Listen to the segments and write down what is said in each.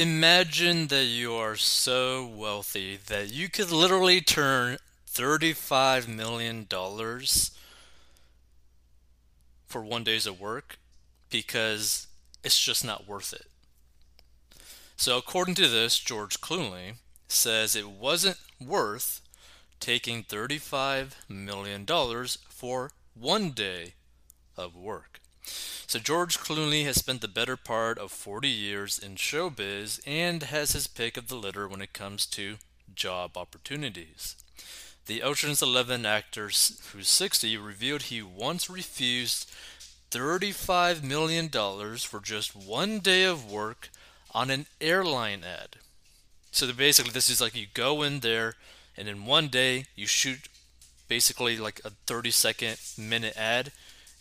Imagine that you are so wealthy that you could literally turn $35 million for one day's of work because it's just not worth it. So, according to this, George Clooney says it wasn't worth taking $35 million for one day of work. So, George Clooney has spent the better part of 40 years in showbiz and has his pick of the litter when it comes to job opportunities. The Ocean's Eleven actor, who's 60, revealed he once refused $35 million for just one day of work on an airline ad. So basically, this is like you go in there, and in one day, you shoot basically like a 30 second minute ad,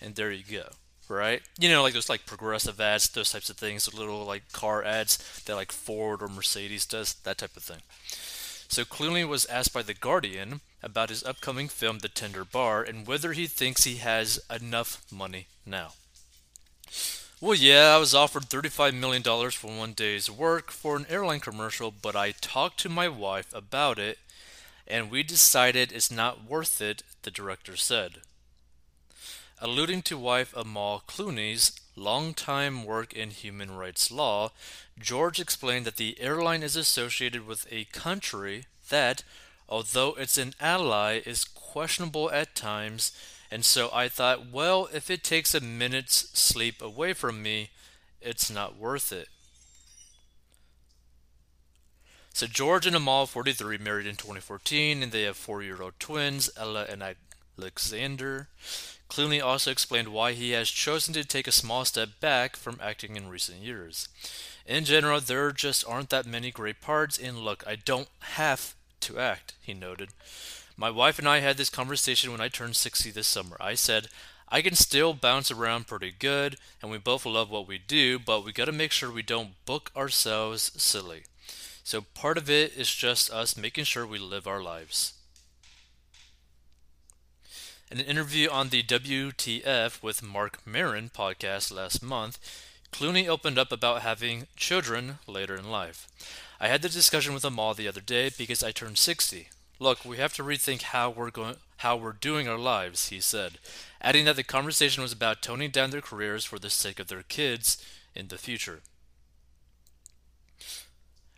and there you go. Right? You know, like those like progressive ads, those types of things, little like car ads that like Ford or Mercedes does, that type of thing. So Clooney was asked by The Guardian about his upcoming film The Tender Bar and whether he thinks he has enough money now. Well, yeah, I was offered $35 million for one day's work for an airline commercial, but I talked to my wife about it and we decided it's not worth it, the director said. Alluding to wife Amal Clooney's long-time work in human rights law, George explained that the airline is associated with a country that, although it's an ally, is questionable at times and so I thought, well, if it takes a minute's sleep away from me, it's not worth it. So George and Amal, 43, married in 2014, and they have four-year-old twins, Ella and Alexander. Clooney also explained why he has chosen to take a small step back from acting in recent years. In general, there just aren't that many great parts, and look, I don't have to act, he noted. My wife and I had this conversation when I turned 60 this summer. I said, I can still bounce around pretty good, and we both love what we do, but we gotta make sure we don't book ourselves silly. So part of it is just us making sure we live our lives. In an interview on the WTF with Marc Maron podcast last month, Clooney opened up about having children later in life. I had the discussion with Amal the other day because I turned 60. Look, we have to rethink how we're going how we're doing our lives, he said, adding that the conversation was about toning down their careers for the sake of their kids in the future.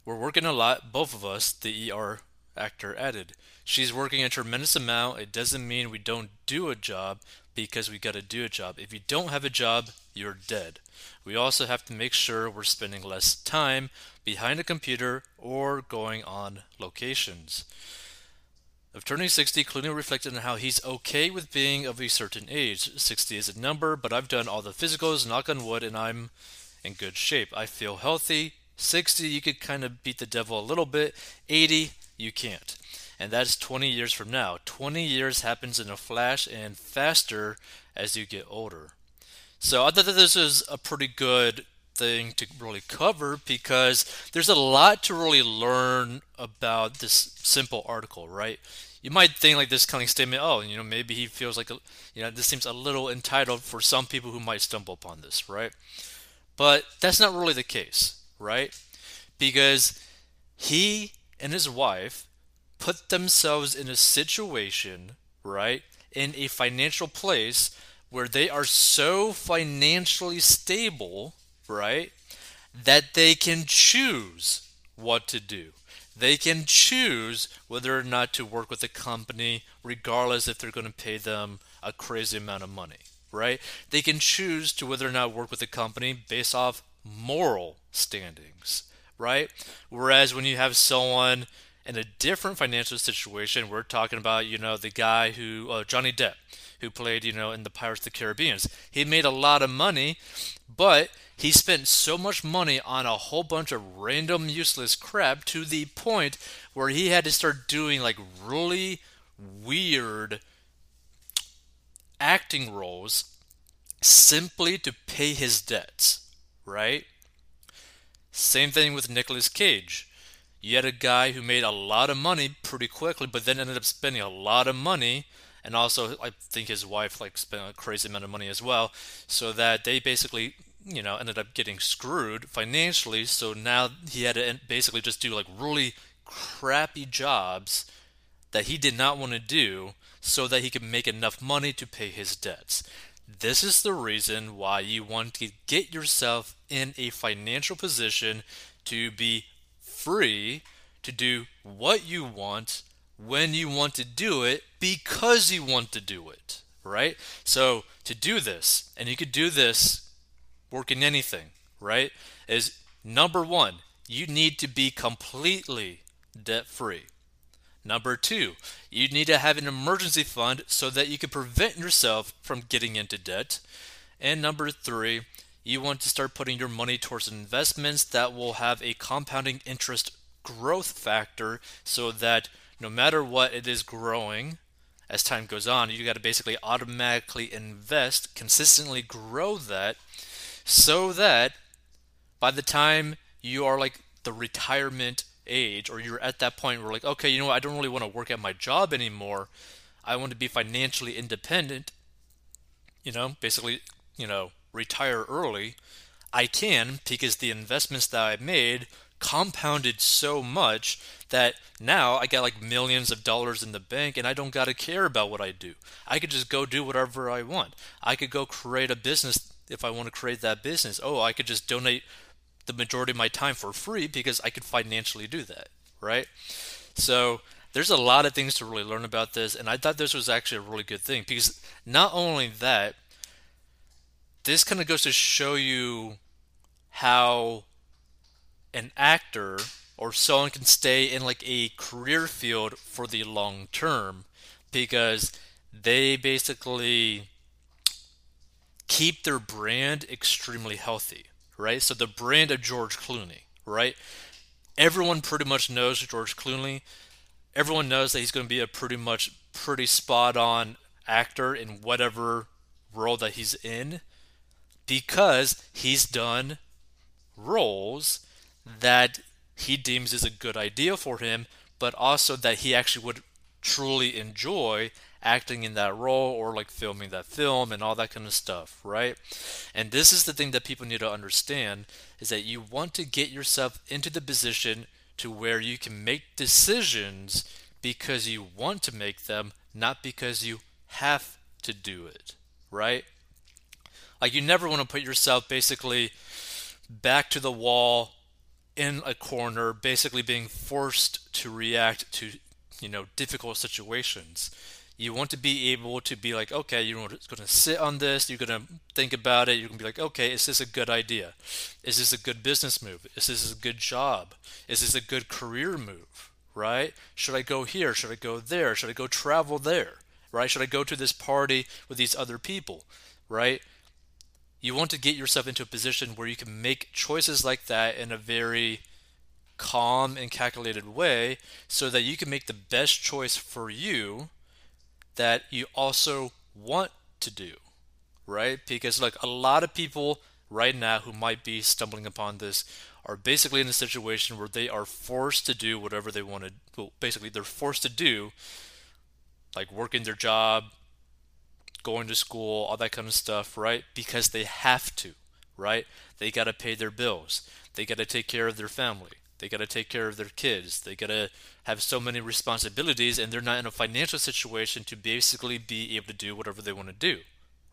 We're working a lot, both of us, the ER actor added. She's working a tremendous amount. It doesn't mean we don't do a job because we got to do a job. If you don't have a job, you're dead. We also have to make sure we're spending less time behind a computer or going on locations. Of turning 60, Clooney reflected on how he's okay with being of a certain age. 60 is a number, but I've done all the physicals, knock on wood, and I'm in good shape. I feel healthy. 60, you could kind of beat the devil a little bit. 80, you can't. And that's 20 years from now. 20 years happens in a flash and faster as you get older. So I thought that this was a pretty good thing to really cover because there's a lot to really learn about this simple article, right? You might think like this kind of statement, oh, you know, maybe he feels like, a, you know, this seems a little entitled for some people who might stumble upon this, right? But that's not really the case, right? Because he and his wife put themselves in a situation, right, in a financial place where they are so financially stable right? That they can choose what to do. They can choose whether or not to work with a company, regardless if they're going to pay them a crazy amount of money, right? They can choose to whether or not work with a company based off moral standings, right? Whereas when you have someone in a different financial situation, we're talking about, you know, the guy who, uh, Johnny Depp, who played, you know, in the Pirates of the Caribbean. He made a lot of money, but he spent so much money on a whole bunch of random useless crap to the point where he had to start doing like really weird acting roles simply to pay his debts, right? Same thing with Nicolas Cage. You had a guy who made a lot of money pretty quickly, but then ended up spending a lot of money and also I think his wife like spent a crazy amount of money as well, so that they basically you know, ended up getting screwed financially. So now he had to basically just do like really crappy jobs that he did not want to do so that he could make enough money to pay his debts. This is the reason why you want to get yourself in a financial position to be free to do what you want when you want to do it because you want to do it, right? So, to do this, and you could do this working anything, right? Is number one, you need to be completely debt free. Number two, you need to have an emergency fund so that you can prevent yourself from getting into debt. And number three, you want to start putting your money towards investments that will have a compounding interest growth factor so that no matter what it is growing as time goes on, you got to basically automatically invest, consistently grow that so that by the time you are like the retirement age or you're at that point where like okay you know what i don't really want to work at my job anymore i want to be financially independent you know basically you know retire early i can because the investments that i made compounded so much that now I got like millions of dollars in the bank and I don't got to care about what I do. I could just go do whatever I want. I could go create a business if I want to create that business. Oh, I could just donate the majority of my time for free because I could financially do that, right? So there's a lot of things to really learn about this, and I thought this was actually a really good thing because not only that, this kind of goes to show you how an actor or someone can stay in like a career field for the long term because they basically keep their brand extremely healthy right? So the brand of George Clooney, right? Everyone pretty much knows George Clooney. Everyone knows that he's going to be a pretty much pretty spot on actor in whatever role that he's in because he's done roles that he deems is a good idea for him, but also that he actually would truly enjoy acting in that role or like filming that film and all that kind of stuff, right? And this is the thing that people need to understand is that you want to get yourself into the position to where you can make decisions because you want to make them, not because you have to do it, right? Like you never want to put yourself basically back to the wall in a corner, basically being forced to react to, you know, difficult situations you want to be able to be like, okay, you're going to sit on this, you're going to think about it, you're going to be like, okay, is this a good idea? Is this a good business move? Is this a good job? Is this a good career move? Right? Should I go here? Should I go there? Should I go travel there? Right? Should I go to this party with these other people? Right? You want to get yourself into a position where you can make choices like that in a very calm and calculated way so that you can make the best choice for you that you also want to do, right? Because like a lot of people right now who might be stumbling upon this are basically in a situation where they are forced to do whatever they want to well basically they're forced to do like working their job going to school all that kind of stuff right? Because they have to right? They got to pay their bills. They got to take care of their family they got to take care of their kids. They got to have so many responsibilities, and they're not in a financial situation to basically be able to do whatever they want to do,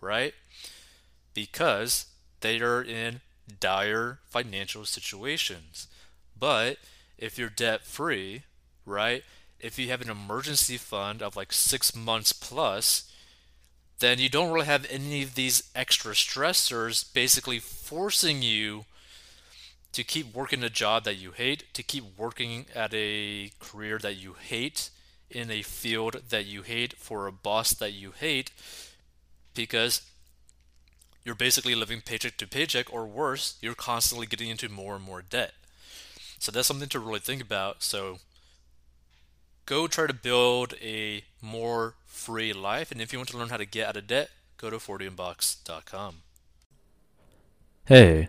right? Because they are in dire financial situations. But if you're debt free, right? If you have an emergency fund of like six months plus, then you don't really have any of these extra stressors basically forcing you to keep working a job that you hate, to keep working at a career that you hate, in a field that you hate, for a boss that you hate, because you're basically living paycheck to paycheck, or worse, you're constantly getting into more and more debt. So that's something to really think about. So go try to build a more free life. And if you want to learn how to get out of debt, go to 40inbox.com. Hey,